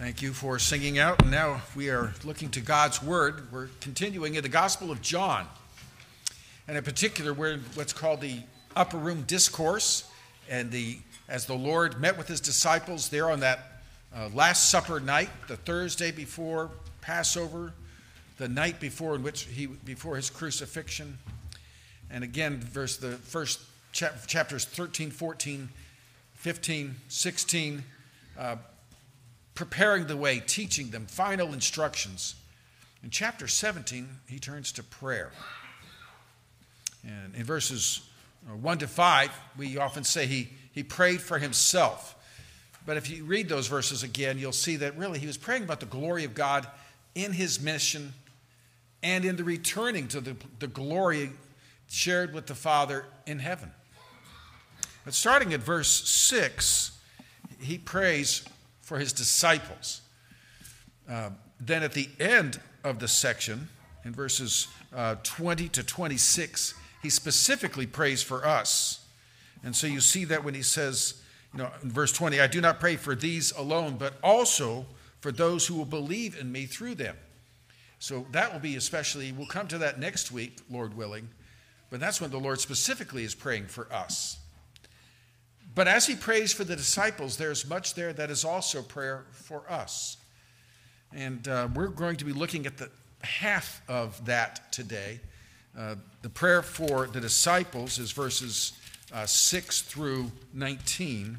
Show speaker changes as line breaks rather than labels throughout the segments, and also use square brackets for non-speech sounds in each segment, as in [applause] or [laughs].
Thank you for singing out. And now we are looking to God's Word. We're continuing in the Gospel of John. And in particular, we're in what's called the Upper Room Discourse. And the, as the Lord met with his disciples there on that uh, Last Supper night, the Thursday before Passover, the night before in which he before his crucifixion. And again, verse the first chap, chapters 13, 14, 15, 16. Uh, preparing the way, teaching them final instructions. In chapter 17, he turns to prayer. And in verses uh, 1 to 5, we often say he, he prayed for himself. But if you read those verses again, you'll see that really he was praying about the glory of God in his mission and in the returning to the, the glory shared with the Father in heaven. But starting at verse 6, he prays for his disciples. Uh, then at the end of the section, in verses uh, 20 to 26, he specifically prays for us. And so you see that when he says, you know, in verse 20, I do not pray for these alone, but also for those who will believe in me through them. So that will be especially, we'll come to that next week, Lord willing, but that's when the Lord specifically is praying for us. But as he prays for the disciples, there's much there that is also prayer for us. And uh, we're going to be looking at the half of that today. Uh, the prayer for the disciples is verses uh, 6 through 19.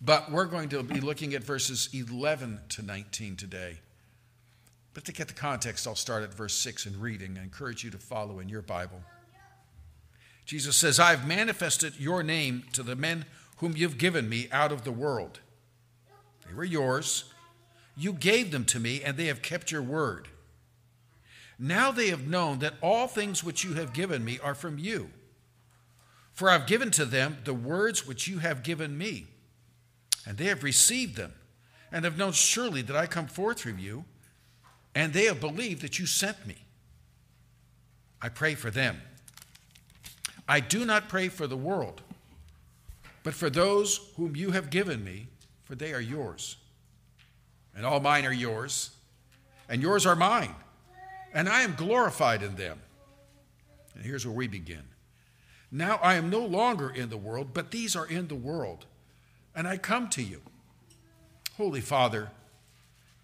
But we're going to be looking at verses 11 to 19 today. But to get the context, I'll start at verse 6 and reading. I encourage you to follow in your Bible. Jesus says, I have manifested your name to the men whom you've given me out of the world. They were yours. You gave them to me, and they have kept your word. Now they have known that all things which you have given me are from you. For I've given to them the words which you have given me, and they have received them, and have known surely that I come forth from you, and they have believed that you sent me. I pray for them. I do not pray for the world, but for those whom you have given me, for they are yours. And all mine are yours, and yours are mine, and I am glorified in them. And here's where we begin. Now I am no longer in the world, but these are in the world, and I come to you. Holy Father,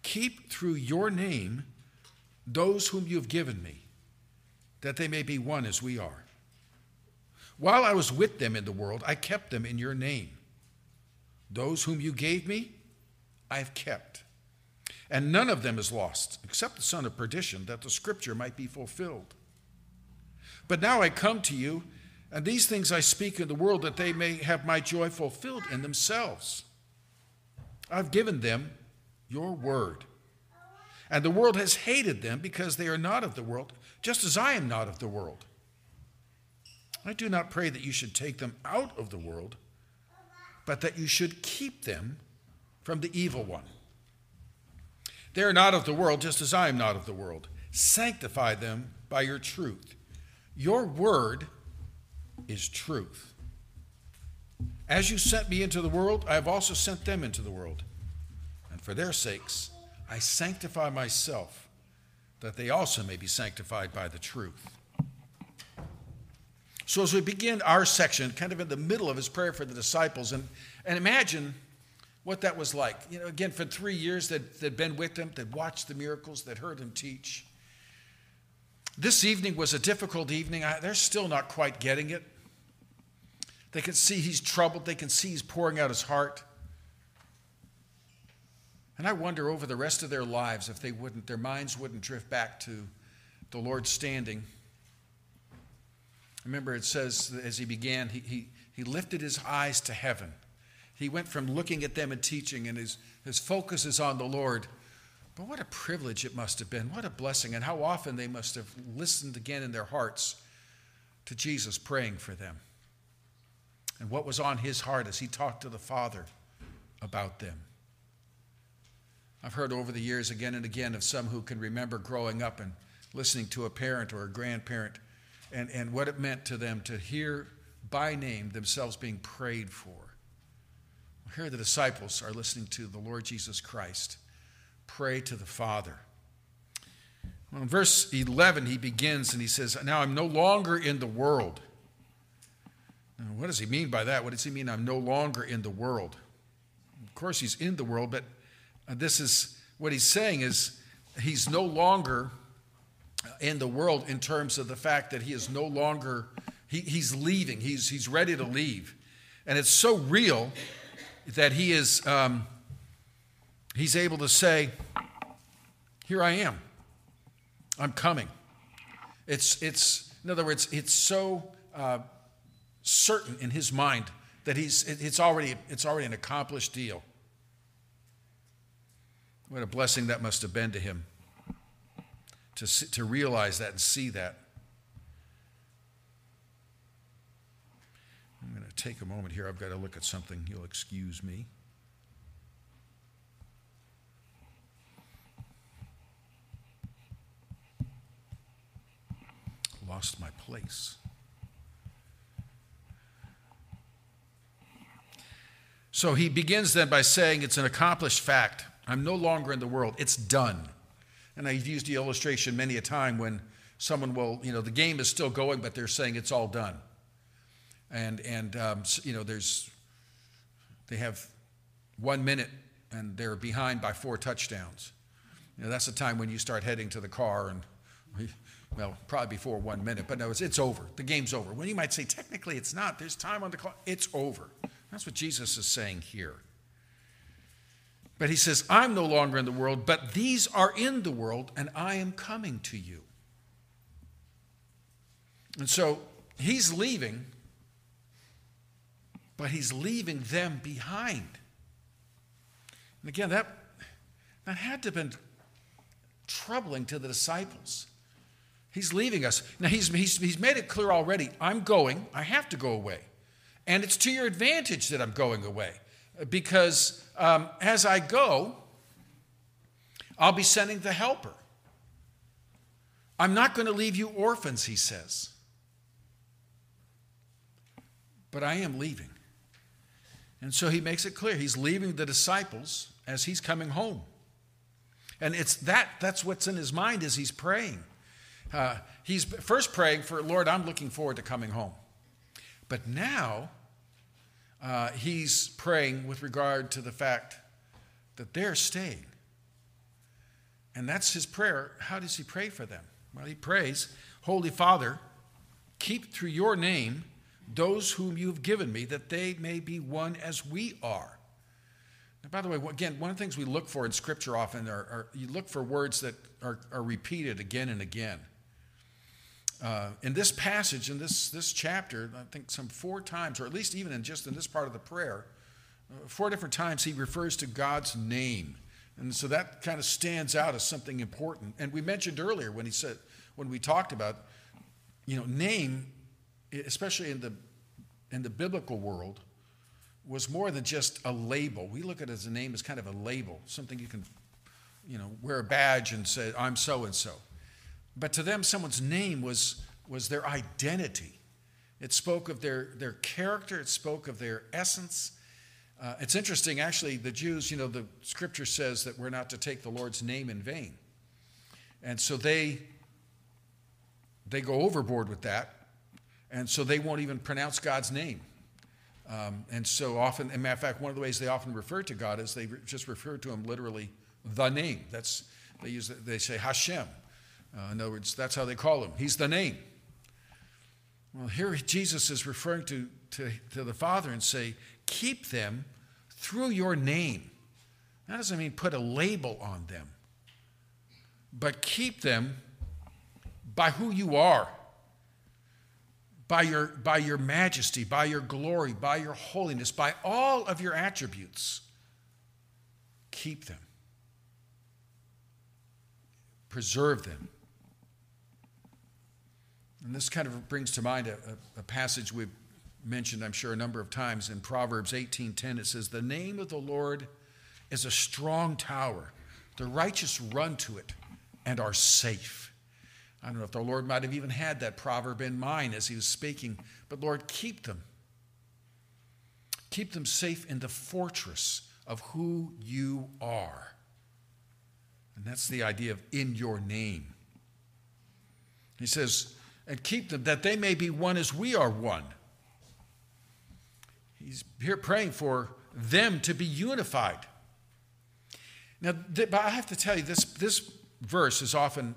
keep through your name those whom you have given me, that they may be one as we are. While I was with them in the world, I kept them in your name. Those whom you gave me, I have kept. And none of them is lost, except the son of perdition, that the scripture might be fulfilled. But now I come to you, and these things I speak in the world, that they may have my joy fulfilled in themselves. I've given them your word. And the world has hated them because they are not of the world, just as I am not of the world. I do not pray that you should take them out of the world, but that you should keep them from the evil one. They are not of the world, just as I am not of the world. Sanctify them by your truth. Your word is truth. As you sent me into the world, I have also sent them into the world. And for their sakes, I sanctify myself, that they also may be sanctified by the truth. So, as we begin our section, kind of in the middle of his prayer for the disciples, and, and imagine what that was like. You know, again, for three years that they'd been with him, they'd watched the miracles, they'd heard him teach. This evening was a difficult evening. I, they're still not quite getting it. They can see he's troubled, they can see he's pouring out his heart. And I wonder over the rest of their lives if they wouldn't, their minds wouldn't drift back to the Lord standing Remember, it says as he began, he, he, he lifted his eyes to heaven. He went from looking at them and teaching, and his, his focus is on the Lord. But what a privilege it must have been. What a blessing. And how often they must have listened again in their hearts to Jesus praying for them. And what was on his heart as he talked to the Father about them. I've heard over the years again and again of some who can remember growing up and listening to a parent or a grandparent and, and what it meant to them to hear by name themselves being prayed for. Here the disciples are listening to the Lord Jesus Christ pray to the Father. Well, in verse 11, he begins and he says, Now I'm no longer in the world. Now, what does he mean by that? What does he mean, I'm no longer in the world? Of course, he's in the world, but this is what he's saying is he's no longer in the world in terms of the fact that he is no longer, he, he's leaving, he's, he's ready to leave. And it's so real that he is, um, he's able to say, Here I am. I'm coming. It's, it's, in other words, it's so uh, certain in his mind that he's, it's, already, it's already an accomplished deal. What a blessing that must have been to him to, to realize that and see that. I'm going to take a moment here. I've got to look at something. You'll excuse me. Lost my place. So he begins then by saying it's an accomplished fact. I'm no longer in the world. It's done. And I've used the illustration many a time when someone will, you know, the game is still going, but they're saying it's all done. And, and um, you know, there's, they have one minute and they're behind by four touchdowns. You know, that's the time when you start heading to the car and, [laughs] well, probably before one minute, but no, it's, it's over. The game's over. When you might say, technically it's not, there's time on the clock, it's over. That's what Jesus is saying here. But he says, I'm no longer in the world, but these are in the world, and I am coming to you. And so he's leaving, but he's leaving them behind. And again, that, that had to have been troubling to the disciples. He's leaving us. Now, he's, he's, he's made it clear already I'm going, I have to go away. And it's to your advantage that I'm going away because um, as I go, I'll be sending the helper. I'm not going to leave you orphans, he says. But I am leaving. And so he makes it clear he's leaving the disciples as he's coming home. And it's that that's what's in his mind as he's praying. Uh, he's first praying for, Lord, I'm looking forward to coming home. But now uh, he's praying with regard to the fact that they're staying. And that's his prayer. How does he pray for them? Well, he prays, Holy Father, keep through your name those whom you have given me, that they may be one as we are. Now, by the way, again, one of the things we look for in Scripture often are, are you look for words that are, are repeated again and again. Uh, in this passage, in this, this chapter, I think some four times, or at least even in just in this part of the prayer, uh, four different times he refers to God's name. And so that kind of stands out as something important. And we mentioned earlier when he said, when we talked about, you know, name, especially in the, in the biblical world, was more than just a label. We look at it as a name as kind of a label, something you can, you know, wear a badge and say, I'm so and so. But to them, someone's name was, was their identity. It spoke of their, their character, it spoke of their essence. Uh, it's interesting, actually, the Jews, you know, the scripture says that we're not to take the Lord's name in vain. And so they, they go overboard with that. And so they won't even pronounce God's name. Um, and so often, as a matter of fact, one of the ways they often refer to God is they just refer to him literally the name. That's, they, use, they say Hashem. Uh, in other words, that's how they call him. He's the name. Well, here Jesus is referring to, to, to the Father and say, keep them through your name. That doesn't mean put a label on them, but keep them by who you are, by your, by your majesty, by your glory, by your holiness, by all of your attributes. Keep them, preserve them and this kind of brings to mind a, a, a passage we've mentioned, I'm sure, a number of times in Proverbs 18:10. It says, "The name of the Lord is a strong tower; the righteous run to it and are safe." I don't know if the Lord might have even had that proverb in mind as he was speaking, but Lord, keep them. Keep them safe in the fortress of who you are. And that's the idea of in your name. He says, and keep them that they may be one as we are one. He's here praying for them to be unified. Now, but I have to tell you, this, this verse is often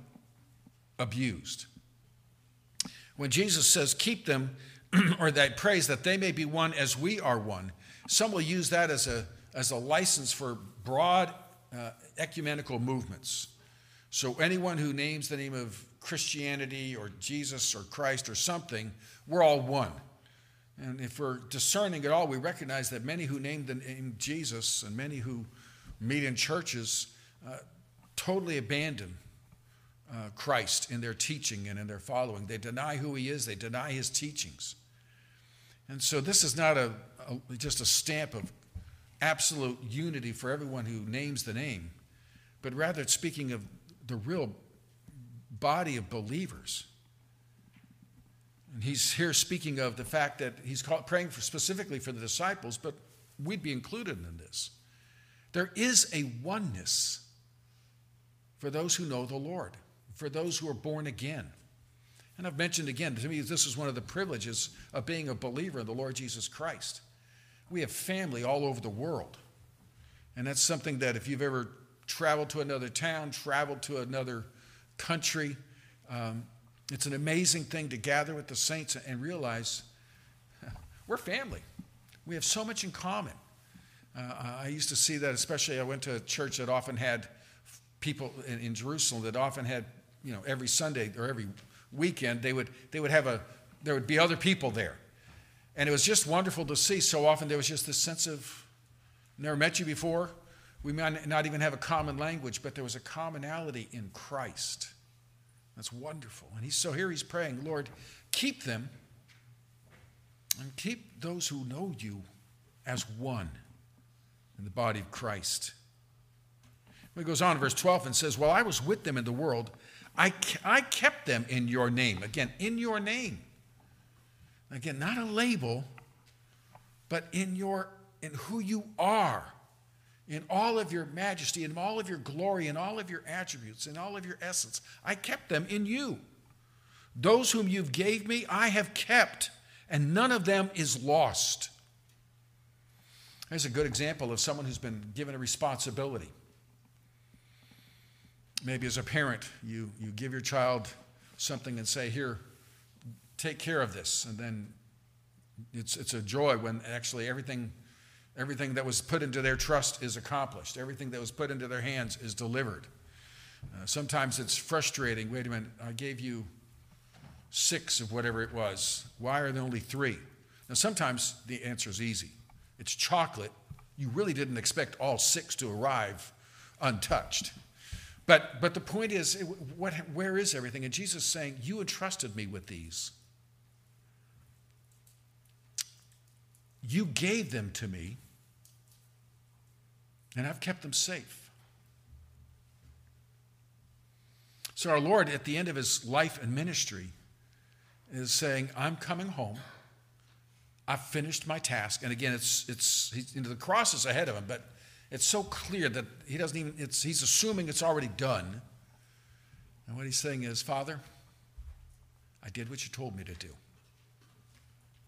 abused. When Jesus says, keep them, [clears throat] or that prays that they may be one as we are one, some will use that as a, as a license for broad uh, ecumenical movements. So anyone who names the name of Christianity or Jesus or Christ or something, we're all one. And if we're discerning at all, we recognize that many who name the name Jesus and many who meet in churches uh, totally abandon uh, Christ in their teaching and in their following. They deny who he is, they deny his teachings. And so this is not a, a just a stamp of absolute unity for everyone who names the name, but rather it's speaking of the real body of believers. And he's here speaking of the fact that he's praying for specifically for the disciples, but we'd be included in this. There is a oneness for those who know the Lord, for those who are born again. And I've mentioned again, to me, this is one of the privileges of being a believer in the Lord Jesus Christ. We have family all over the world. And that's something that if you've ever traveled to another town, traveled to another country, um, it's an amazing thing to gather with the saints and realize [laughs] we're family. We have so much in common. Uh, I used to see that, especially I went to a church that often had people in, in, Jerusalem that often had, you know, every Sunday or every weekend they would they would have a there would be other people there, and it was just wonderful to see. So often there was just this sense of never met you before. We might not even have a common language, but there was a commonality in Christ. That's wonderful. And he's so here he's praying, Lord, keep them and keep those who know you as one in the body of Christ. He goes on verse 12 and says, While I was with them in the world, I, I kept them in your name. Again, in your name. Again, not a label, but in your in who you are in all of your majesty, in all of your glory, in all of your attributes, in all of your essence. I kept them in you. Those whom you've gave me, I have kept, and none of them is lost. There's a good example of someone who's been given a responsibility. Maybe as a parent, you, you give your child something and say, Here, take care of this. And then it's, it's a joy when actually everything Everything that was put into their trust is accomplished. Everything that was put into their hands is delivered. Uh, sometimes it's frustrating. Wait a minute, I gave you six of whatever it was. Why are there only three? Now, sometimes the answer is easy it's chocolate. You really didn't expect all six to arrive untouched. But, but the point is, what, where is everything? And Jesus is saying, You entrusted me with these. You gave them to me and I've kept them safe. So, our Lord, at the end of his life and ministry, is saying, I'm coming home. I've finished my task. And again, it's, it's you know, the cross is ahead of him, but it's so clear that he doesn't even, it's, he's assuming it's already done. And what he's saying is, Father, I did what you told me to do.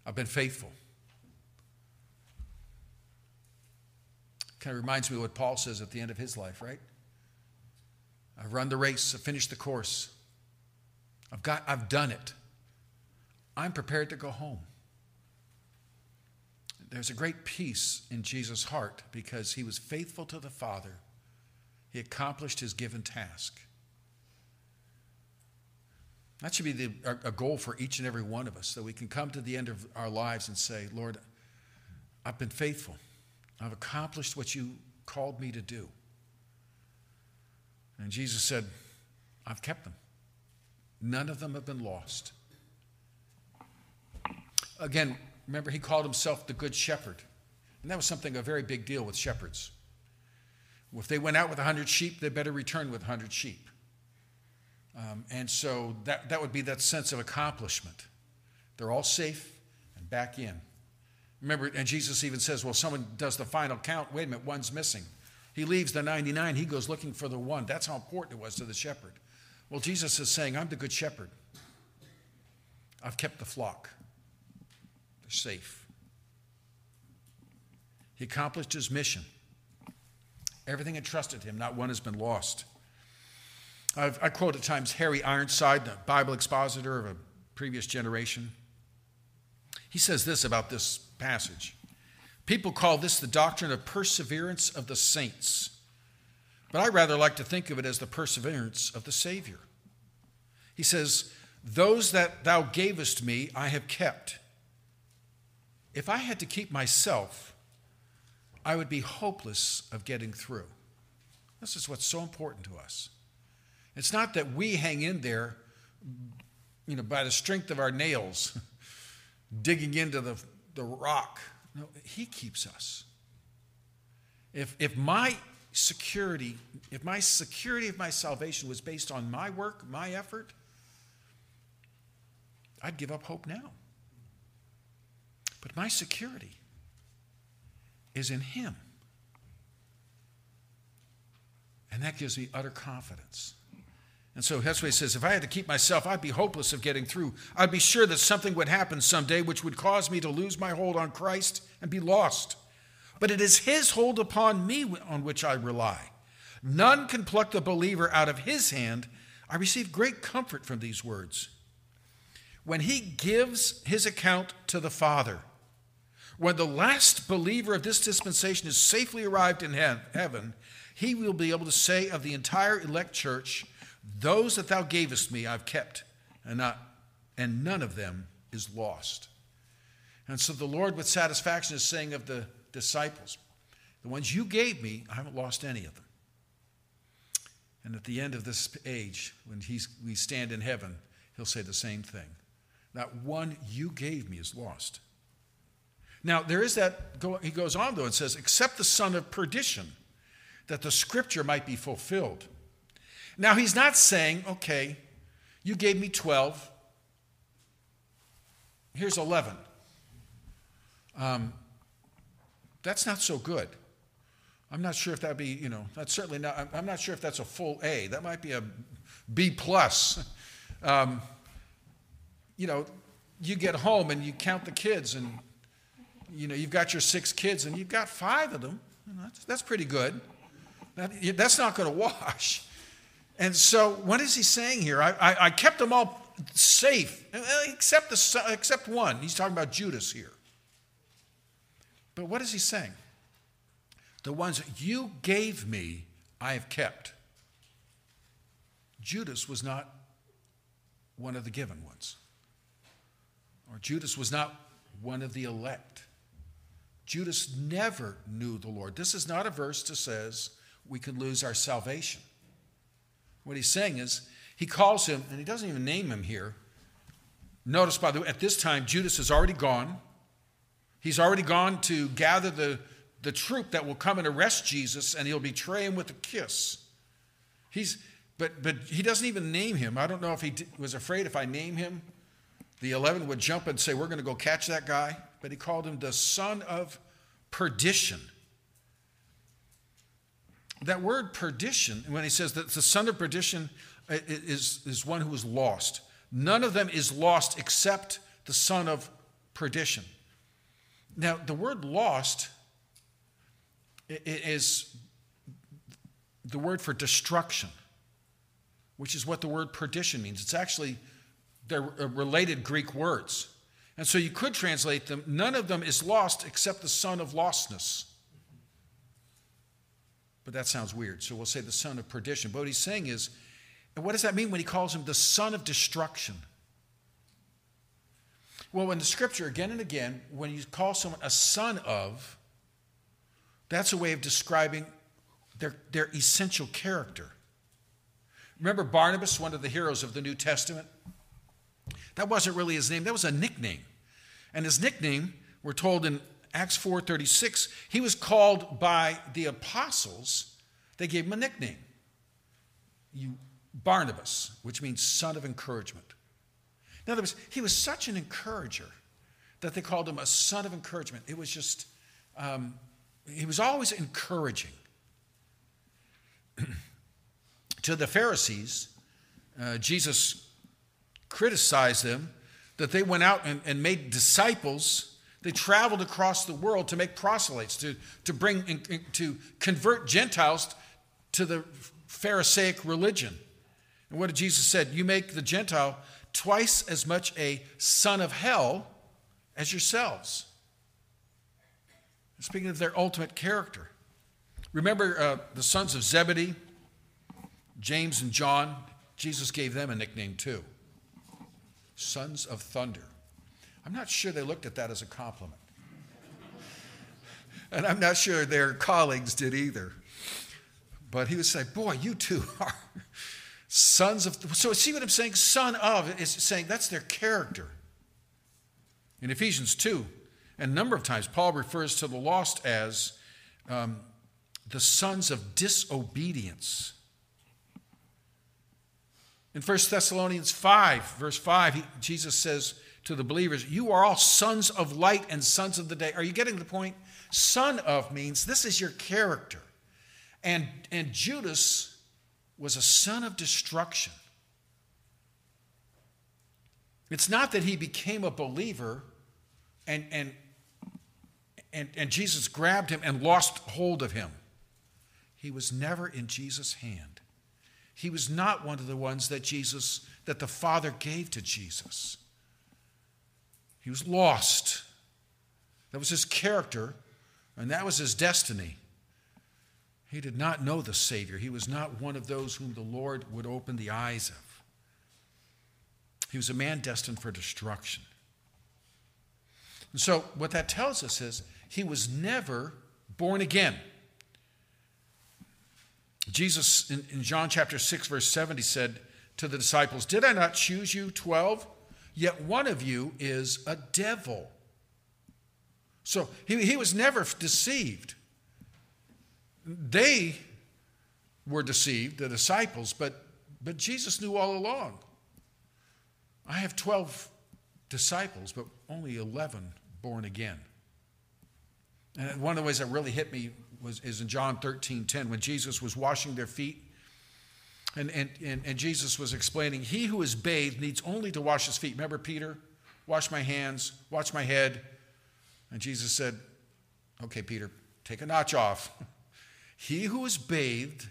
I've been faithful. Kind of reminds me of what Paul says at the end of his life, right? I've run the race, I've finished the course. I've got I've done it. I'm prepared to go home. There's a great peace in Jesus' heart because he was faithful to the Father. He accomplished his given task. That should be the, a goal for each and every one of us, that we can come to the end of our lives and say, Lord, I've been faithful. I've accomplished what you called me to do. And Jesus said, I've kept them. None of them have been lost. Again, remember, he called himself the Good Shepherd. And that was something, a very big deal with shepherds. If they went out with 100 sheep, they better return with 100 sheep. Um, and so that, that would be that sense of accomplishment. They're all safe and back in. Remember, and Jesus even says, well, someone does the final count. Wait a minute, one's missing. He leaves the 99, he goes looking for the one. That's how important it was to the shepherd. Well, Jesus is saying, I'm the good shepherd. I've kept the flock, they're safe. He accomplished his mission. Everything entrusted him, not one has been lost. I've, i quote at times Harry Ironside, the Bible expositor of a previous generation. He says this about this passage People call this the doctrine of perseverance of the saints, but I rather like to think of it as the perseverance of the Savior. He says, Those that thou gavest me, I have kept. If I had to keep myself, I would be hopeless of getting through. This is what's so important to us. It's not that we hang in there, you know, by the strength of our nails, [laughs] digging into the, the rock. No, He keeps us. If, if my security, if my security of my salvation was based on my work, my effort, I'd give up hope now. But my security is in Him. And that gives me utter confidence. And so that's what he says if I had to keep myself, I'd be hopeless of getting through. I'd be sure that something would happen someday which would cause me to lose my hold on Christ and be lost. But it is his hold upon me on which I rely. None can pluck the believer out of his hand. I receive great comfort from these words. When he gives his account to the Father, when the last believer of this dispensation is safely arrived in heaven, he will be able to say of the entire elect church, Those that thou gavest me I've kept, and, not, and none of them is lost. And so the Lord, with satisfaction, is saying of the disciples, The ones you gave me, I haven't lost any of them. And at the end of this age, when he's, we stand in heaven, he'll say the same thing. Not one you gave me is lost. Now, there is that, he goes on though and says, except the son of perdition, that the scripture might be fulfilled. Now, he's not saying, okay, you gave me 12, here's 11. Um, that's not so good. I'm not sure if that'd be, you know, that's certainly not, I'm not sure if that's a full A. That might be a B plus. Um, you know, you get home and you count the kids and, you know, you've got your six kids and you've got five of them. That's, that's pretty good. That, that's not going [laughs] to wash. And so, what is he saying here? I, I, I kept them all safe, eh, eh, except, the, except one. He's talking about Judas here. But what is he saying? The ones you gave me, I have kept. Judas was not one of the given ones, or Judas was not one of the elect. Judas never knew the Lord. This is not a verse that says we can lose our salvation. What he's saying is, he calls him, and he doesn't even name him here. Notice, by the way, at this time, Judas has already gone. He's already gone to gather the, the troop that will come and arrest Jesus, and he'll betray him with a kiss. He's, but, but he doesn't even name him. I don't know if he was afraid if I name him, the 11 would jump and say, We're going to go catch that guy. But he called him the son of perdition. That word perdition, when he says that the son of perdition uh, is, is one who is lost, none of them is lost except the son of perdition. Now, the word lost is the word for destruction, which is what the word perdition means. It's actually, they're related Greek words. And so you could translate them none of them is lost except the son of lostness. But that sounds weird. So we'll say the son of perdition. But what he's saying is, and what does that mean when he calls him the son of destruction? Well, in the scripture, again and again, when you call someone a son of, that's a way of describing their, their essential character. Remember Barnabas, one of the heroes of the New Testament? That wasn't really his name, that was a nickname. And his nickname, we're told in Acts 4:36, he was called by the apostles. They gave him a nickname. You Barnabas, which means son of encouragement. In other words, he was such an encourager that they called him a son of encouragement. It was just, um, he was always encouraging. [clears throat] to the Pharisees, uh, Jesus criticized them that they went out and, and, made disciples. They traveled across the world to make proselytes, to, to bring, to convert Gentiles to the Pharisaic religion. And what did Jesus said? You make the Gentile twice as much a son of hell as yourselves. Speaking of their ultimate character. Remember uh, the sons of Zebedee, James and John? Jesus gave them a nickname too sons of thunder. I'm not sure they looked at that as a compliment. And I'm not sure their colleagues did either. But he would say, Boy, you two [laughs] are sons of. So, see what I'm saying? Son of is saying that's their character. In Ephesians 2, and a number of times, Paul refers to the lost as um, the sons of disobedience. In 1 Thessalonians 5, verse 5, he, Jesus says to the believers, You are all sons of light and sons of the day. Are you getting the point? Son of means this is your character. And, and Judas was a son of destruction. It's not that he became a believer and, and, and, and Jesus grabbed him and lost hold of him. He was never in Jesus' hand. He was not one of the ones that Jesus, that the Father gave to Jesus. He was lost. That was his character, and that was his destiny. He did not know the Savior. He was not one of those whom the Lord would open the eyes of. He was a man destined for destruction. And so, what that tells us is he was never born again. Jesus, in, in John chapter 6, verse 70, said to the disciples, Did I not choose you 12? Yet one of you is a devil. So he, he was never deceived. They were deceived, the disciples, but, but Jesus knew all along. I have 12 disciples, but only 11 born again. And one of the ways that really hit me was, is in John 13 10, when Jesus was washing their feet. And, and, and, and Jesus was explaining, He who is bathed needs only to wash his feet. Remember Peter? Wash my hands, wash my head. And Jesus said, Okay, Peter, take a notch off. [laughs] He who is bathed,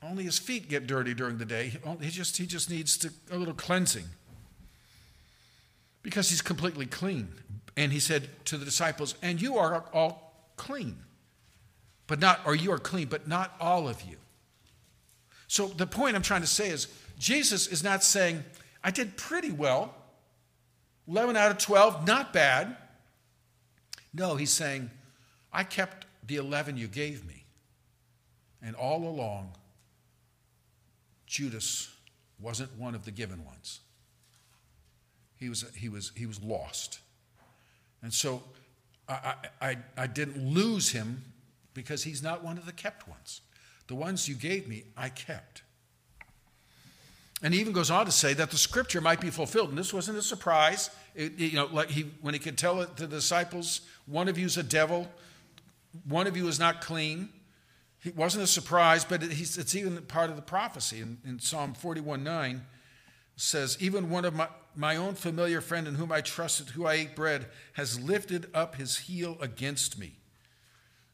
only his feet get dirty during the day. He just, he just needs to, a little cleansing because he's completely clean. And he said to the disciples, And you are all clean, but not, or you are clean, but not all of you. So the point I'm trying to say is Jesus is not saying, I did pretty well. 11 out of 12, not bad. No, he's saying, I kept the 11 you gave me. And all along, Judas wasn't one of the given ones. He was, he was, he was lost. And so I, I, I didn't lose him because he's not one of the kept ones. The ones you gave me, I kept. And he even goes on to say that the scripture might be fulfilled. And this wasn't a surprise. It, you know, like he, when he could tell it to the disciples, one of you is a devil, one of you is not clean. It wasn't a surprise, but it's even part of the prophecy. In, in Psalm 41 9 says, Even one of my, my own familiar friend in whom I trusted, who I ate bread, has lifted up his heel against me.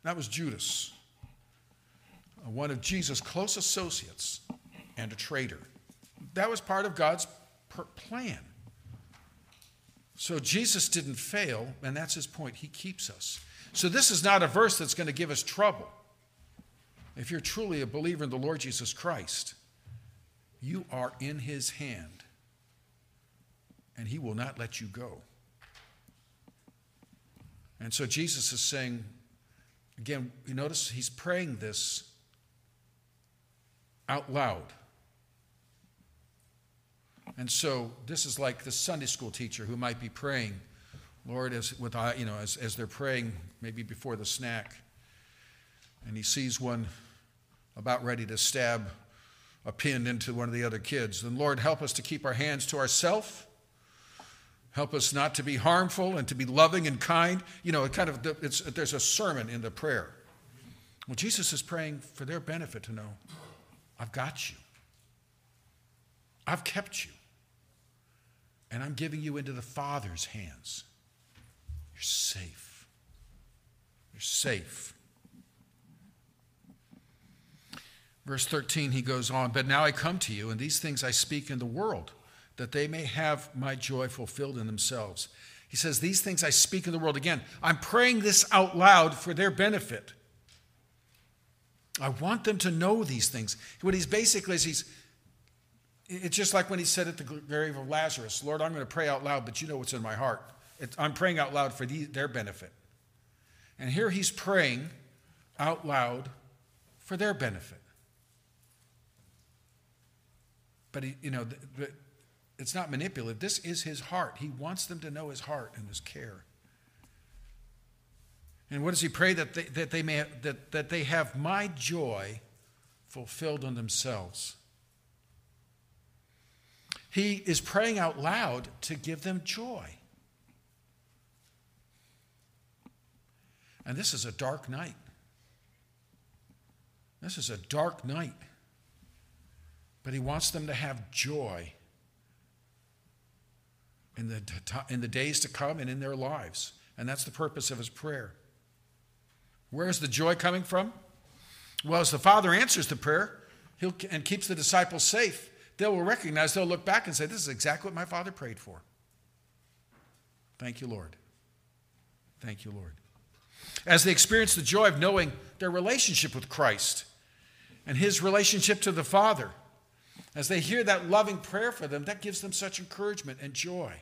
That was Judas, one of Jesus' close associates and a traitor. That was part of God's plan. So Jesus didn't fail, and that's his point. He keeps us. So, this is not a verse that's going to give us trouble. If you're truly a believer in the Lord Jesus Christ, you are in his hand, and he will not let you go. And so, Jesus is saying, again, you notice he's praying this out loud. And so, this is like the Sunday school teacher who might be praying Lord, as, with, you know, as, as they're praying, maybe before the snack, and he sees one about ready to stab a pin into one of the other kids, then Lord, help us to keep our hands to ourselves. Help us not to be harmful and to be loving and kind. You know, it kind of there's a sermon in the prayer. Well, Jesus is praying for their benefit to know, I've got you. I've kept you. And I'm giving you into the Father's hands. You're safe. You're safe. Verse 13, he goes on, But now I come to you, and these things I speak in the world, that they may have my joy fulfilled in themselves. He says, These things I speak in the world. Again, I'm praying this out loud for their benefit. I want them to know these things. What he's basically is he's, it's just like when he said at the grave of Lazarus, Lord, I'm going to pray out loud, but you know what's in my heart. I'm praying out loud for the, their benefit. And here he's praying out loud for their benefit. But he, you know, it's not manipulative. This is his heart. He wants them to know his heart and his care. And what does he pray? That they, that they, may, that, that they have my joy fulfilled in themselves. He is praying out loud to give them joy. And this is a dark night. This is a dark night. But he wants them to have joy in the, in the days to come and in their lives. And that's the purpose of his prayer. Where's the joy coming from? Well, as the Father answers the prayer he'll, and keeps the disciples safe, they will recognize, they'll look back and say, This is exactly what my Father prayed for. Thank you, Lord. Thank you, Lord. As they experience the joy of knowing their relationship with Christ and his relationship to the Father, as they hear that loving prayer for them, that gives them such encouragement and joy.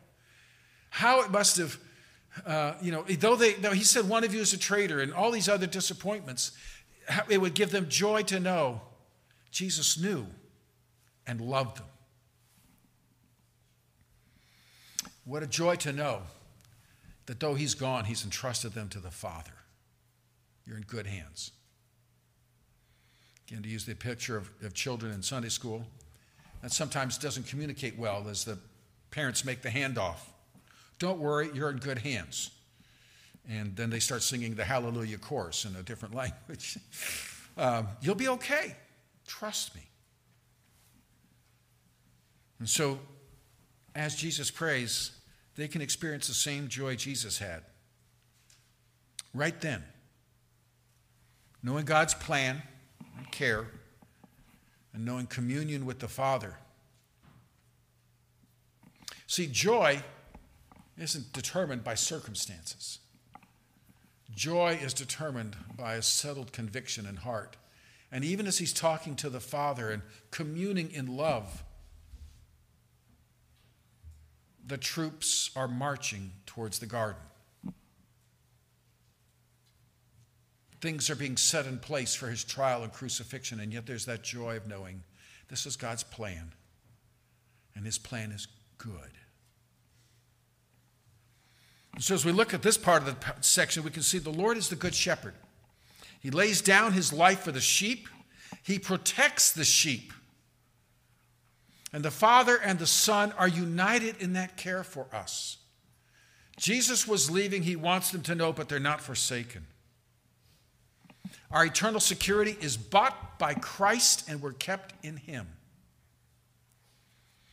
How it must have uh, you know, though they, though he said one of you is a traitor and all these other disappointments, it would give them joy to know Jesus knew and loved them. What a joy to know that though he's gone, he's entrusted them to the Father. You're in good hands. Again, to use the picture of, of children in Sunday school, that sometimes doesn't communicate well as the parents make the handoff. Don't worry, you're in good hands. And then they start singing the Hallelujah chorus in a different [laughs] language. um, you'll be okay. Trust me. And so, as Jesus prays, they can experience the same joy Jesus had. Right then, knowing God's plan and care, and knowing communion with the Father. See, joy isn't determined by circumstances. Joy is determined by a settled conviction in heart. And even as he's talking to the Father and communing in love, the troops are marching towards the garden. Things are being set in place for his trial and crucifixion, and yet there's that joy of knowing this is God's plan, and his plan is good. So, as we look at this part of the section, we can see the Lord is the good shepherd. He lays down his life for the sheep, he protects the sheep. And the Father and the Son are united in that care for us. Jesus was leaving, he wants them to know, but they're not forsaken. Our eternal security is bought by Christ and we're kept in him.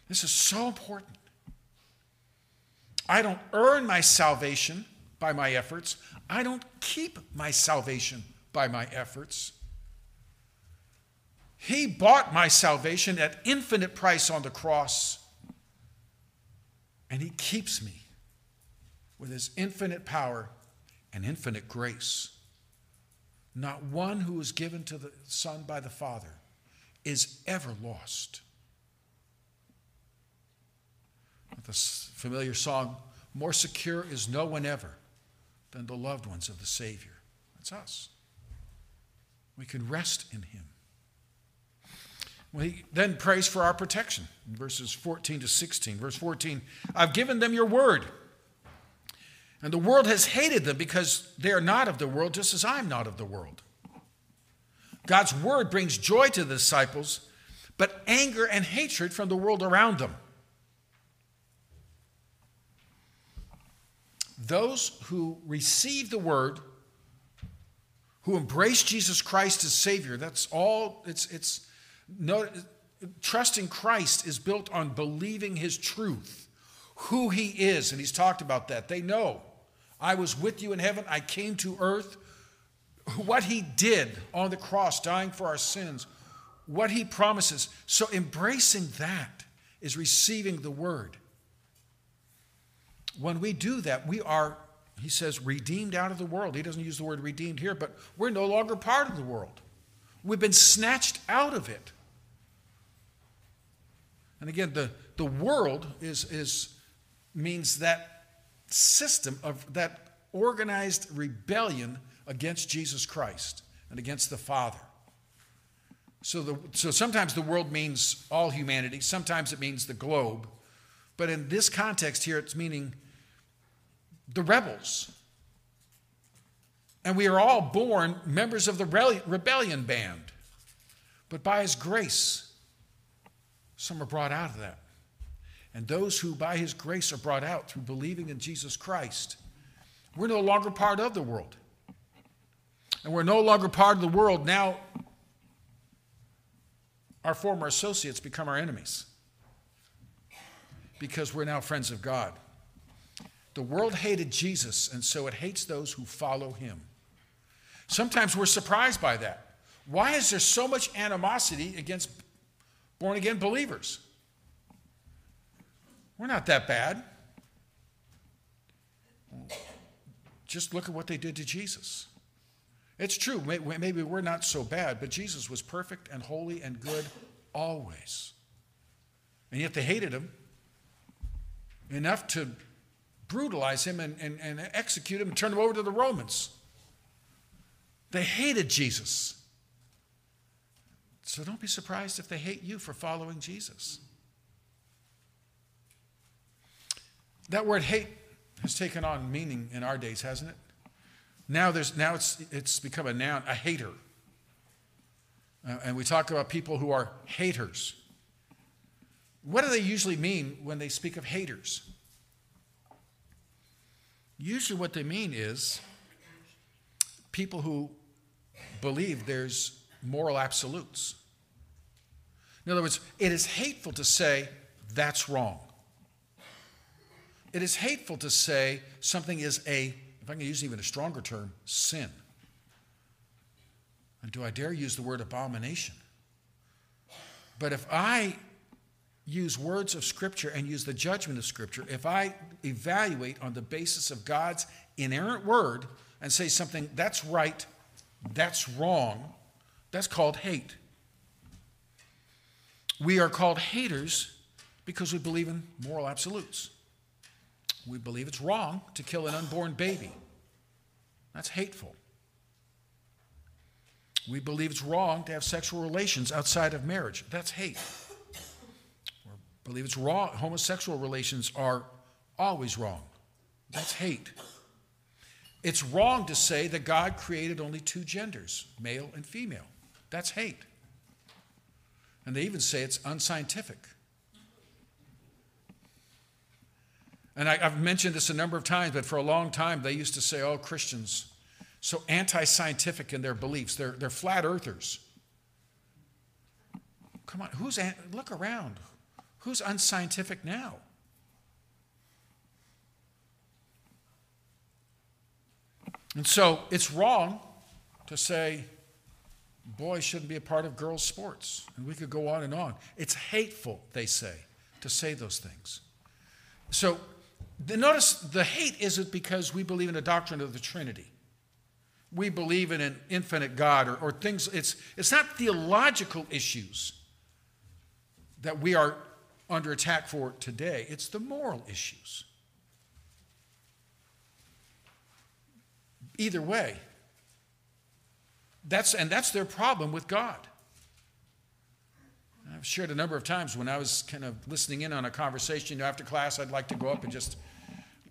This is so important. I don't earn my salvation by my efforts. I don't keep my salvation by my efforts. He bought my salvation at infinite price on the cross, and He keeps me with His infinite power and infinite grace. Not one who is given to the Son by the Father is ever lost. The familiar song, More secure is no one ever than the loved ones of the Savior. That's us. We can rest in Him. he then prays for our protection in verses 14 to 16. Verse 14 I've given them your word, and the world has hated them because they are not of the world, just as I'm not of the world. God's word brings joy to the disciples, but anger and hatred from the world around them. Those who receive the word, who embrace Jesus Christ as Savior, that's all, it's, it's, no, trusting Christ is built on believing his truth, who he is, and he's talked about that. They know, I was with you in heaven, I came to earth, what he did on the cross, dying for our sins, what he promises. So embracing that is receiving the word. When we do that, we are, he says, redeemed out of the world. He doesn't use the word redeemed here, but we're no longer part of the world. We've been snatched out of it. And again, the, the world is, is, means that system of that organized rebellion against Jesus Christ and against the Father. So, the, so sometimes the world means all humanity, sometimes it means the globe. But in this context here, it's meaning the rebels. And we are all born members of the rebellion band. But by his grace, some are brought out of that. And those who by his grace are brought out through believing in Jesus Christ, we're no longer part of the world. And we're no longer part of the world. Now, our former associates become our enemies because we're now friends of God. The world hated Jesus, and so it hates those who follow him. Sometimes we're surprised by that. Why is there so much animosity against born again believers? We're not that bad. Just look at what they did to Jesus. It's true, maybe we're not so bad, but Jesus was perfect and holy and good always. And yet they hated him enough to brutalize him and, and, and execute him and turn him over to the Romans. They hated Jesus. So don't be surprised if they hate you for following Jesus. That word hate has taken on meaning in our days, hasn't it? Now, there's, now it's, it's become a noun, a hater. Uh, and we talk about people who are haters. What do they usually mean when they speak of haters? Usually, what they mean is people who believe there's moral absolutes. In other words, it is hateful to say that's wrong. It is hateful to say something is a if I can use even a stronger term, sin. And do I dare use the word abomination? But if I use words of Scripture and use the judgment of Scripture, if I evaluate on the basis of God's inerrant word and say something that's right, that's wrong, that's called hate. We are called haters because we believe in moral absolutes. We believe it's wrong to kill an unborn baby. That's hateful. We believe it's wrong to have sexual relations outside of marriage. That's hate. We believe it's wrong. Homosexual relations are always wrong. That's hate. It's wrong to say that God created only two genders, male and female. That's hate. And they even say it's unscientific. And I, have mentioned this a number of times, but for a long time they used to say, oh, Christians, so anti scientific in their beliefs. They're, they're flat earthers. Come on, who's, look around. Who's unscientific now? And so it's wrong to say boys shouldn't be a part of girls' sports. And we could go on and on. It's hateful, they say, to say those things. So Notice the hate isn't because we believe in the doctrine of the Trinity. We believe in an infinite God or, or things, it's, it's not theological issues that we are under attack for today, it's the moral issues. Either way, that's, and that's their problem with God. I've shared a number of times when I was kind of listening in on a conversation after class, I'd like to go up and just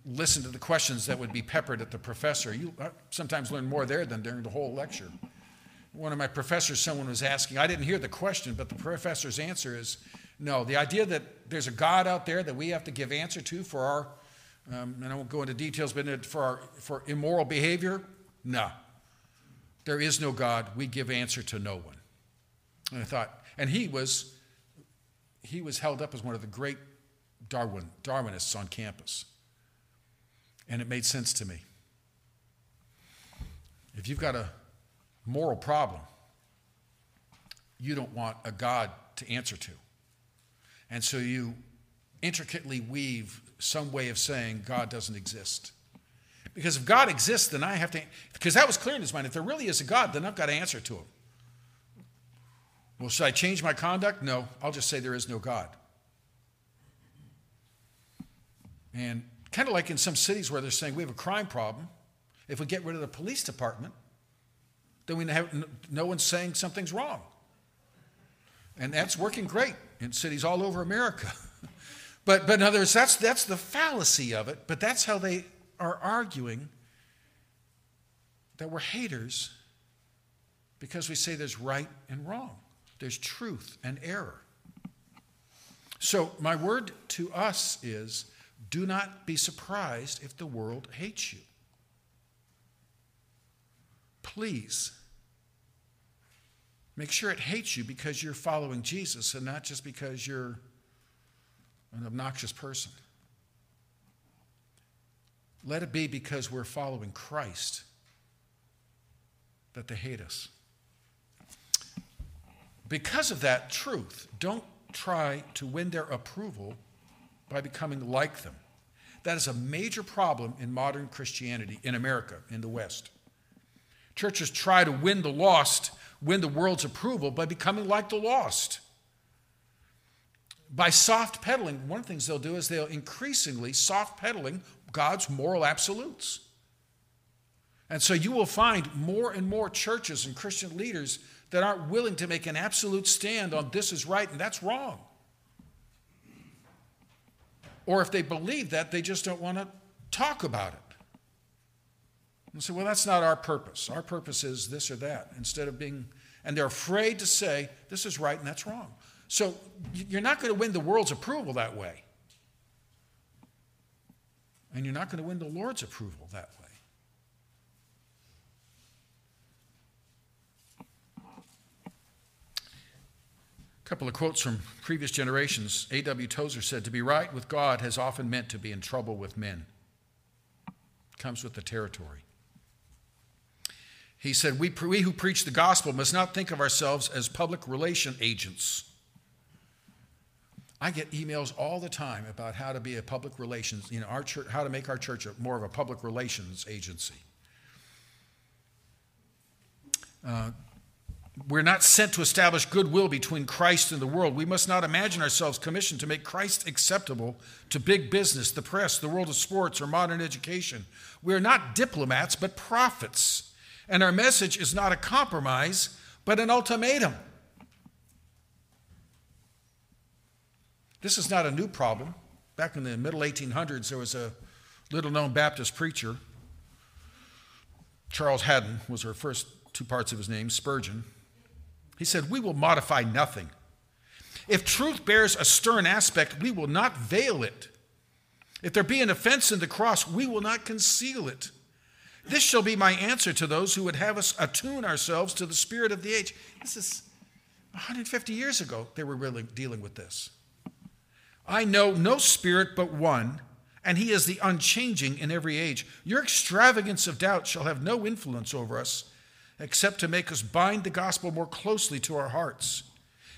listen to the questions that would be peppered at the professor. You uh, sometimes learn more there than during the whole lecture. One of my professors, someone was asking, I didn't hear the question, but the professor's answer is no. The idea that there's a God out there that we have to give answer to for our Um, and I won't go into details, but for, our, for immoral behavior, no. There is no God. We give answer to no one. And I thought, and he was, he was held up as one of the great Darwin, Darwinists on campus. And it made sense to me. If you've got a moral problem, you don't want a God to answer to. And so you intricately weave some way of saying God doesn't exist. Because if God exists, then I have to, because that was clear in his mind. If there really is a God, then I've got to answer to him. Well, should I change my conduct? No, I'll just say there is no God. And kind of like in some cities where they're saying we have a crime problem, if we get rid of the police department, then we have, no one's saying something's wrong. And that's working great in cities all over America. [laughs] but, but in other words, that's, that's the fallacy of it, but that's how they are arguing that we're haters because we say there's right and wrong, there's truth and error. So, my word to us is do not be surprised if the world hates you. Please make sure it hates you because you're following Jesus and not just because you're an obnoxious person. Let it be because we're following Christ that they hate us. Because of that truth, don't try to win their approval by becoming like them. That is a major problem in modern Christianity in America, in the West. Churches try to win the lost, win the world's approval by becoming like the lost. By soft pedaling, one of the things they'll do is they'll increasingly soft pedaling God's moral absolutes. And so you will find more and more churches and Christian leaders that aren't willing to make an absolute stand on this is right and that's wrong. Or if they believe that, they just don't want to talk about it. And say, well, that's not our purpose. Our purpose is this or that, instead of being, and they're afraid to say, this is right and that's wrong. So you're not going to win the world's approval that way. And you're not going to win the Lord's approval that way. A couple of quotes from previous generations. A.W. Tozer said, To be right with God has often meant to be in trouble with men. It comes with the territory. He said, we, we who preach the gospel must not think of ourselves as public relation agents I get emails all the time about how to be a public relations, you know, our church, how to make our church more of a public relations agency. Uh, we're not sent to establish goodwill between Christ and the world. We must not imagine ourselves commissioned to make Christ acceptable to big business, the press, the world of sports, or modern education. We are not diplomats, but prophets. And our message is not a compromise, but an ultimatum. This is not a new problem. Back in the middle 1800s, there was a little known Baptist preacher. Charles Haddon was her first two parts of his name, Spurgeon. He said, We will modify nothing. If truth bears a stern aspect, we will not veil it. If there be an offense in the cross, we will not conceal it. This shall be my answer to those who would have us attune ourselves to the spirit of the age. This is 150 years ago, they were really dealing with this. I know no spirit but one, and he is the unchanging in every age. Your extravagance of doubt shall have no influence over us, except to make us bind the gospel more closely to our hearts.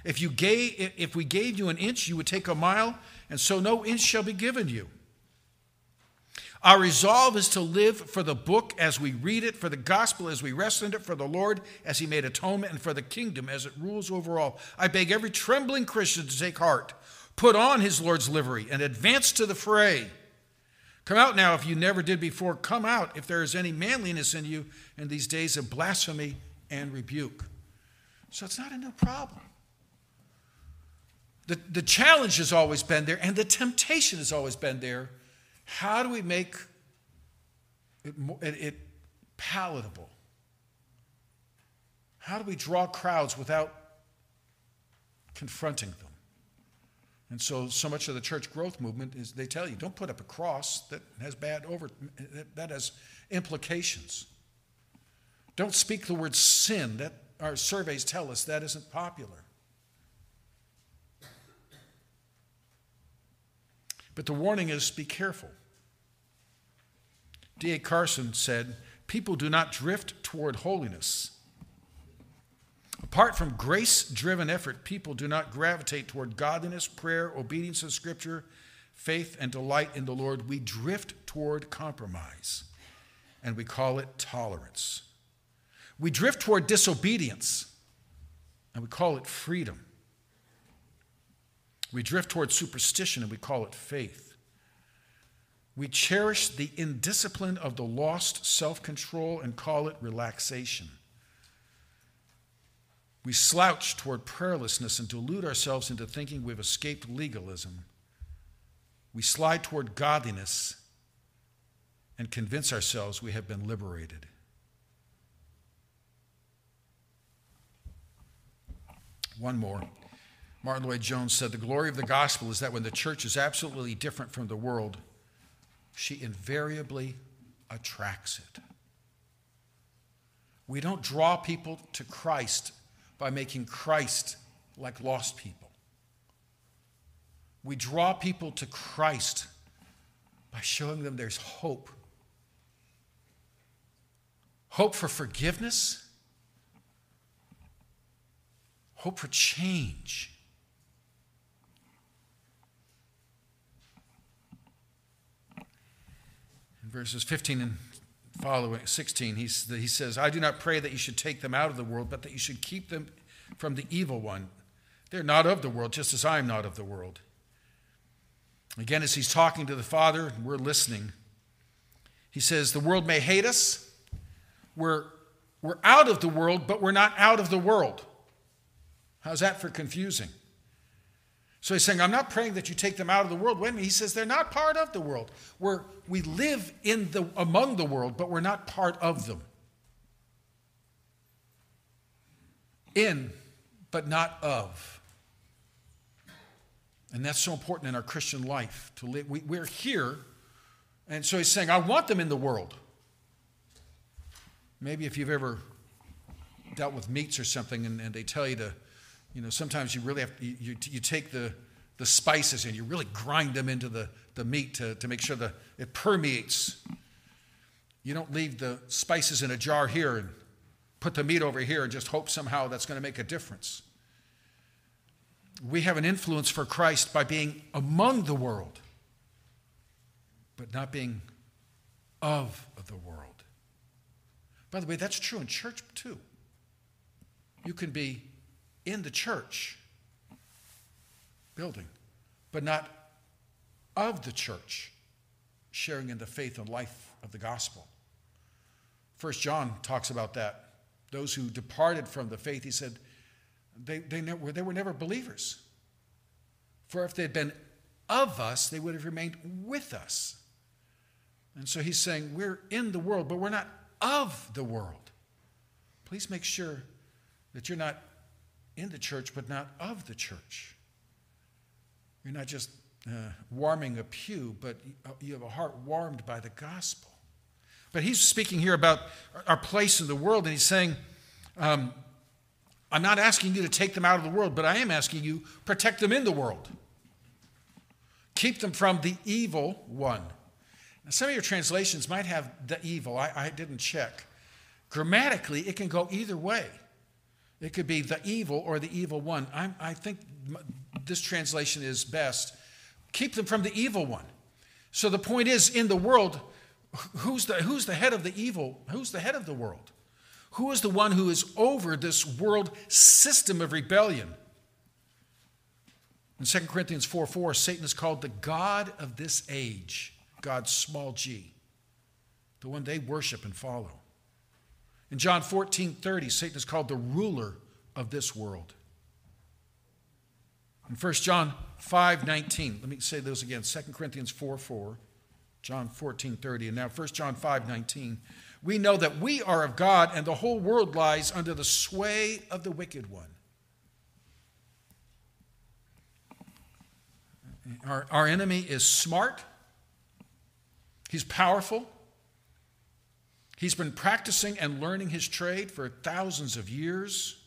If, you gave, if we gave you an inch, you would take a mile, and so no inch shall be given you. Our resolve is to live for the book as we read it, for the gospel as we rest in it, for the Lord as he made atonement, and for the kingdom as it rules over all. I beg every trembling Christian to take heart. Put on his Lord's livery and advance to the fray. Come out now if you never did before. Come out if there is any manliness in you in these days of blasphemy and rebuke. So it's not a new problem. The, the challenge has always been there, and the temptation has always been there. How do we make it, it, it palatable? How do we draw crowds without confronting them? And so, so much of the church growth movement is they tell you don't put up a cross that has bad over, that has implications. Don't speak the word sin. That our surveys tell us that isn't popular. But the warning is be careful. D.A. Carson said, People do not drift toward holiness. Apart from grace driven effort, people do not gravitate toward godliness, prayer, obedience to Scripture, faith, and delight in the Lord. We drift toward compromise, and we call it tolerance. We drift toward disobedience, and we call it freedom. We drift toward superstition, and we call it faith. We cherish the indiscipline of the lost self control and call it relaxation. We slouch toward prayerlessness and delude ourselves into thinking we've escaped legalism. We slide toward godliness and convince ourselves we have been liberated. One more. Martyn Lloyd-Jones said the glory of the gospel is that when the church is absolutely different from the world, she invariably attracts it. We don't draw people to Christ by making Christ like lost people. We draw people to Christ by showing them there's hope hope for forgiveness, hope for change. Verses 15 and following 16 he, he says i do not pray that you should take them out of the world but that you should keep them from the evil one. They're not of the world just as i am not of the world. Again as he's talking to the father we're listening. He says the world may hate us. We're, we're out of the world but we're not out of the world. How's that for confusing so he's saying, I'm not praying that you take them out of the world. Wait a minute. He says they're not part of the world. We're, we live in the, among the world, but we're not part of them. In, but not of. And that's so important in our Christian life to live. We, we're here, and so he's saying, I want them in the world. Maybe if you've ever dealt with meats or something and, and they tell you to you know, sometimes you really have you, you, you, take the, the spices and you really grind them into the, the meat to, to make sure that it permeates. You don't leave the spices in a jar here and put the meat over here and just hope somehow that's going to make a difference. We have an influence for Christ by being among the world, but not being of the world. By the way, that's true in church too. You can be in the church building, but not of the church, sharing in the faith and life of the gospel. First John talks about that. Those who departed from the faith, he said, they, they, never, they were never believers. For if they'd been of us, they would have remained with us. And so he's saying, We're in the world, but we're not of the world. Please make sure that you're not in the church, but not of the church. You're not just uh, warming a pew, but you have a heart warmed by the gospel. But he's speaking here about our place in the world, and he's saying, um, I'm not asking you to take them out of the world, but I am asking you protect them in the world. Keep them from the evil one. Now, some of your translations might have the evil. I, I didn't check. Grammatically, it can go either way. It could be the evil or the evil one. I, I think this translation is best. Keep them from the evil one. So the point is, in the world, who's the, who's the head of the evil? Who's the head of the world? Who is the one who is over this world system of rebellion? In 2 Corinthians 4 4, Satan is called the God of this age, God's small g, the one they worship and follow. In John 14 30, Satan is called the ruler of this world. In 1 John 5 19, let me say those again 2 Corinthians 4 4, John 14 30, and now 1 John 5 19. We know that we are of God and the whole world lies under the sway of the wicked one. Our, our enemy is smart, he's powerful, he's been practicing and learning his trade for thousands of years.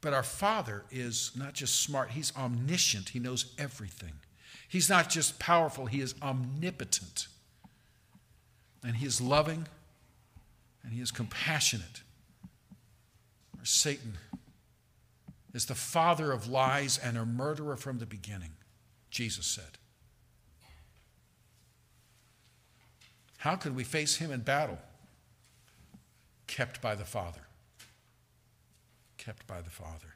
But our Father is not just smart, He's omniscient. He knows everything. He's not just powerful, He is omnipotent. And He is loving and He is compassionate. Satan is the father of lies and a murderer from the beginning, Jesus said. How can we face him in battle? Kept by the Father kept by the Father.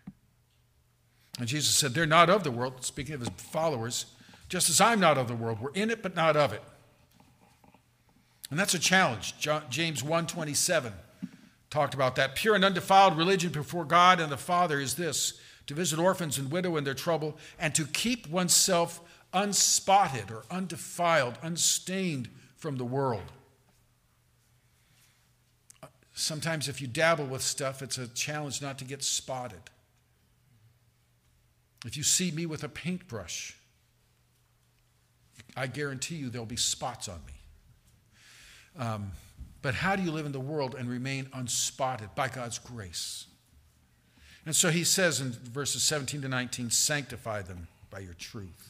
And Jesus said, They're not of the world, speaking of his followers, just as I'm not of the world. We're in it, but not of it. And that's a challenge. James 1:27 talked about that. Pure and undefiled religion before God and the Father is this to visit orphans and widow in their trouble, and to keep oneself unspotted or undefiled, unstained from the world. Sometimes, if you dabble with stuff, it's a challenge not to get spotted. If you see me with a paintbrush, I guarantee you there'll be spots on me. Um, but how do you live in the world and remain unspotted by God's grace? And so he says in verses 17 to 19, sanctify them by your truth.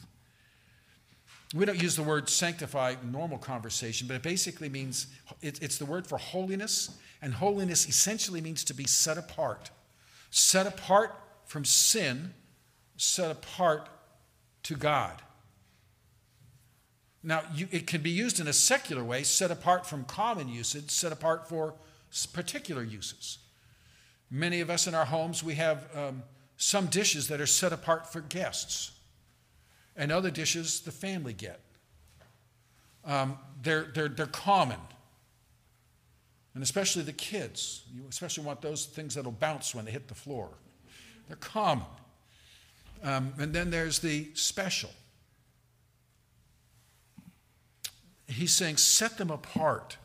We don't use the word sanctify in normal conversation, but it basically means it's the word for holiness and holiness essentially means to be set apart, set apart from sin, set apart to God. Now, you, it can be used in a secular way, set apart from common usage, set apart for particular uses. Many of us in our homes, we have um, some dishes that are set apart for guests, and other dishes the family get. Um, they're, they're, they're common. And especially the kids. You especially want those things that'll bounce when they hit the floor. They're common. Um, and then there's the special. He's saying, set them apart,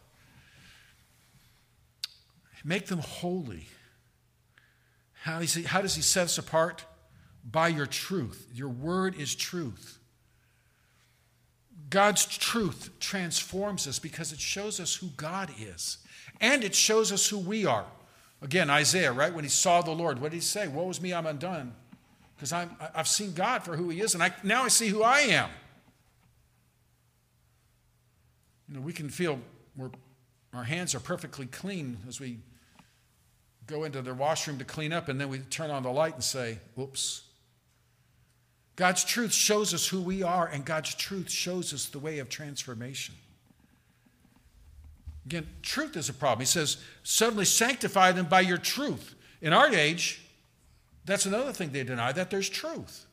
make them holy. How, he, how does he set us apart? By your truth. Your word is truth. God's truth transforms us because it shows us who God is. And it shows us who we are. Again, Isaiah, right? When he saw the Lord, what did he say? Woe is me, I'm undone. Because I've seen God for who he is, and I, now I see who I am. You know, we can feel we're, our hands are perfectly clean as we go into the washroom to clean up, and then we turn on the light and say, whoops. God's truth shows us who we are, and God's truth shows us the way of transformation. Again, truth is a problem. He says, suddenly sanctify them by your truth. In our age, that's another thing they deny, that there's truth.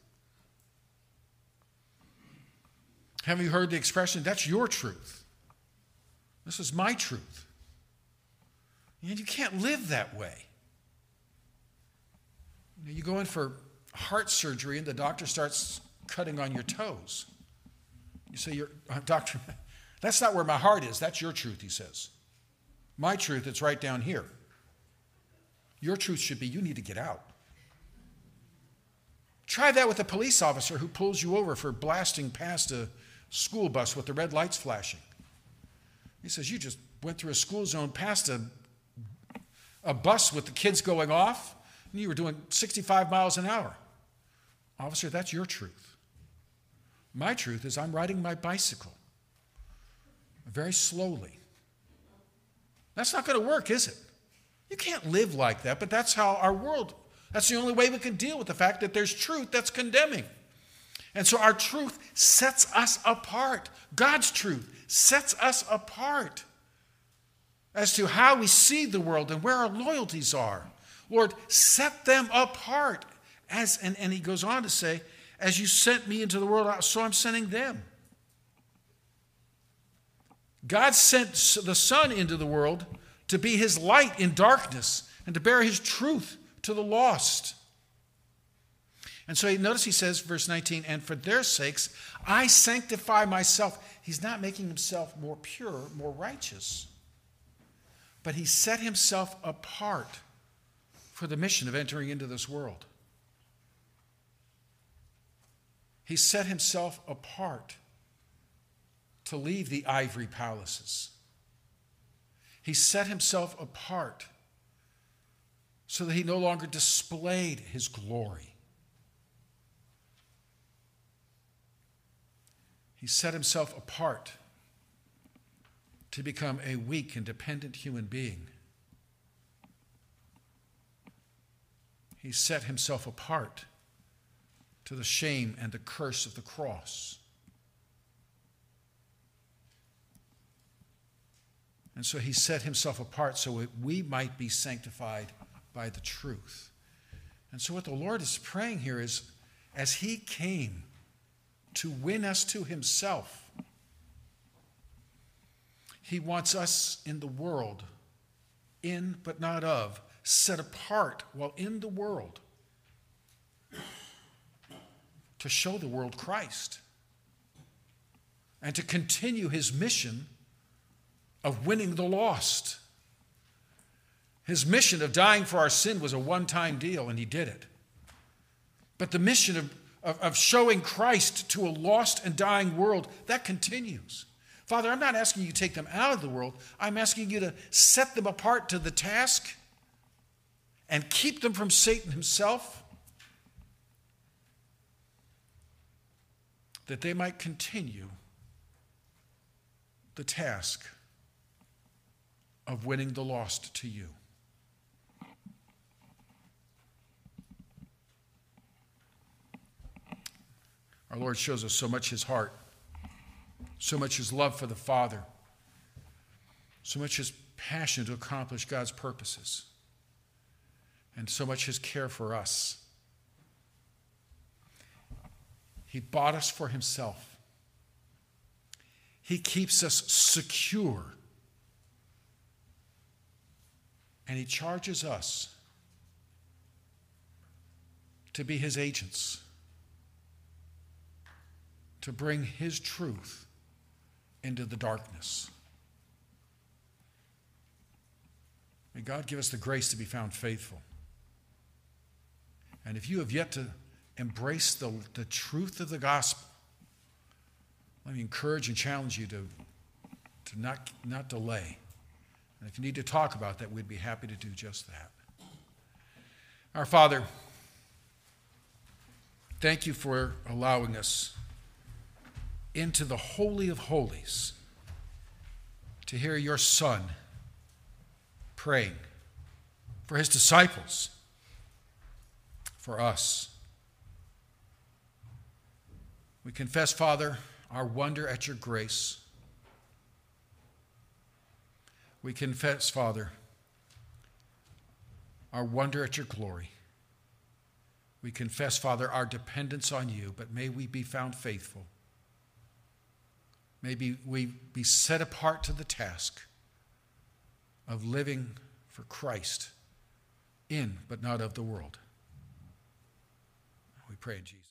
Have you heard the expression, that's your truth? This is my truth. And you can't live that way. You go in for heart surgery and the doctor starts cutting on your toes. You say, uh, Doctor, [laughs] that's not where my heart is. That's your truth, he says. My truth, it's right down here. Your truth should be you need to get out. Try that with a police officer who pulls you over for blasting past a school bus with the red lights flashing. He says, You just went through a school zone past a, a bus with the kids going off, and you were doing 65 miles an hour. Officer, that's your truth. My truth is I'm riding my bicycle very slowly. That's not going to work, is it? You can't live like that, but that's how our world, that's the only way we can deal with the fact that there's truth that's condemning. And so our truth sets us apart. God's truth sets us apart as to how we see the world and where our loyalties are. Lord, set them apart. As, and, and he goes on to say, as you sent me into the world, so I'm sending them. God sent the Son into the world to be his light in darkness and to bear his truth to the lost. And so notice he says, verse 19, and for their sakes I sanctify myself. He's not making himself more pure, more righteous, but he set himself apart for the mission of entering into this world. He set himself apart to leave the ivory palaces. He set himself apart so that he no longer displayed his glory. He set himself apart to become a weak and dependent human being. He set himself apart to the shame and the curse of the cross. And so he set himself apart so that we might be sanctified by the truth. And so, what the Lord is praying here is as he came to win us to himself, he wants us in the world, in but not of, set apart while in the world to show the world Christ and to continue his mission of winning the lost. His mission of dying for our sin was a one time deal, and he did it. But the mission of, of, of, showing Christ to a lost and dying world, that continues. Father, I'm not asking you to take them out of the world. I'm asking you to set them apart to the task and keep them from Satan himself, that they might continue the task of winning the lost to you. Our Lord shows us so much his heart, so much his love for the Father, so much his passion to accomplish God's purposes, and so much his care for us. He bought us for himself. He keeps us secure And he charges us to be his agents, to bring his truth into the darkness. May God give us the grace to be found faithful. And if you have yet to embrace the, the truth of the gospel, let me encourage and challenge you to, to not, not delay. And if you need to talk about that, we'd be happy to do just that. Our Father, thank you for allowing us into the Holy of Holies to hear your Son praying for his disciples, for us. We confess, Father, our wonder at your grace. We confess, Father, our wonder at your glory. We confess, Father, our dependence on you, but may we be found faithful. May we be set apart to the task of living for Christ in but not of the world. We pray in Jesus.